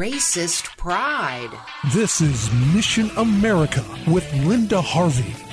Racist pride. This is Mission America with Linda Harvey.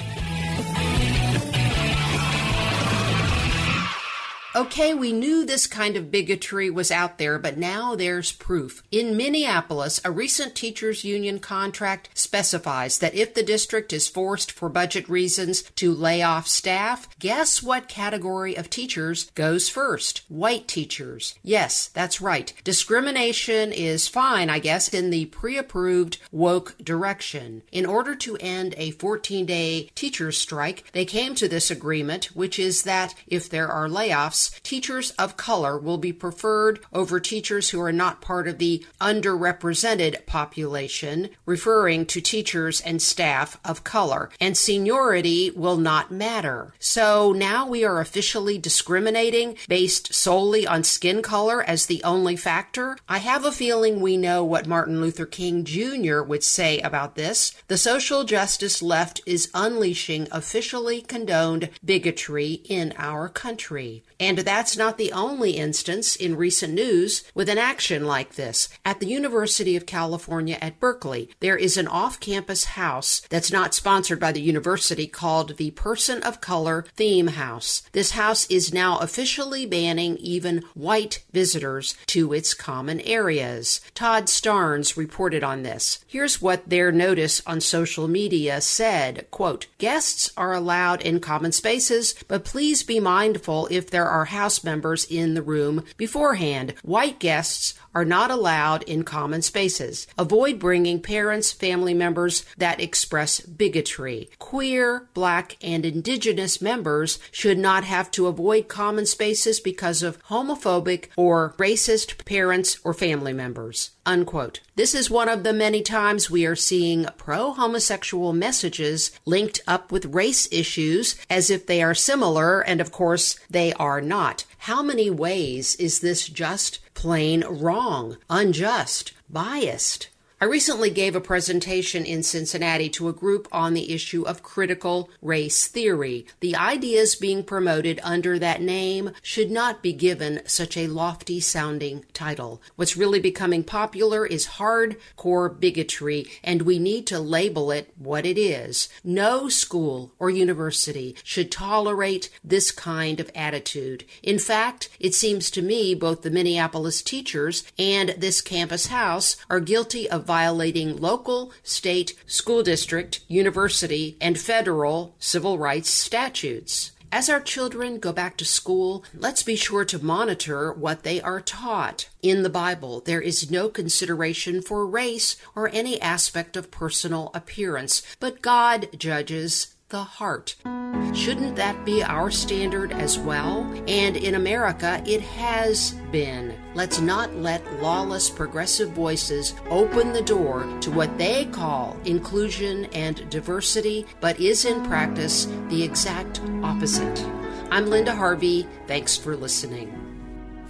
Okay, we knew this kind of bigotry was out there, but now there's proof. In Minneapolis, a recent teachers union contract specifies that if the district is forced for budget reasons to lay off staff, guess what category of teachers goes first? White teachers. Yes, that's right. Discrimination is fine, I guess, in the pre-approved woke direction. In order to end a 14-day teachers strike, they came to this agreement, which is that if there are layoffs, teachers of color will be preferred over teachers who are not part of the underrepresented population, referring to teachers and staff of color, and seniority will not matter. So now we are officially discriminating based solely on skin color as the only factor. I have a feeling we know what Martin Luther King Jr. would say about this. The social justice left is unleashing officially condoned bigotry in our country. And that's not the only instance in recent news with an action like this. At the University of California at Berkeley, there is an off campus house that's not sponsored by the university called the Person of Color Theme House. This house is now officially banning even white visitors to its common areas. Todd Starnes reported on this. Here's what their notice on social media said, quote, Guests are allowed in common spaces, but please be mindful if there are house members in the room beforehand. White guests are not allowed in common spaces. Avoid bringing parents, family members that express bigotry. Queer, black, and indigenous members should not have to avoid common spaces because of homophobic or racist parents or family members. Unquote. This is one of the many times we are seeing pro homosexual messages linked up with race issues as if they are similar, and of course they are not. How many ways is this just plain wrong, unjust, biased? I recently gave a presentation in Cincinnati to a group on the issue of critical race theory. The ideas being promoted under that name should not be given such a lofty sounding title. What's really becoming popular is hardcore bigotry, and we need to label it what it is. No school or university should tolerate this kind of attitude. In fact, it seems to me both the Minneapolis teachers and this campus house are guilty of violating local, state, school district, university, and federal civil rights statutes. As our children go back to school, let's be sure to monitor what they are taught. In the Bible, there is no consideration for race or any aspect of personal appearance, but God judges the heart. Shouldn't that be our standard as well? And in America, it has been. Let's not let lawless progressive voices open the door to what they call inclusion and diversity, but is in practice the exact opposite. I'm Linda Harvey. Thanks for listening.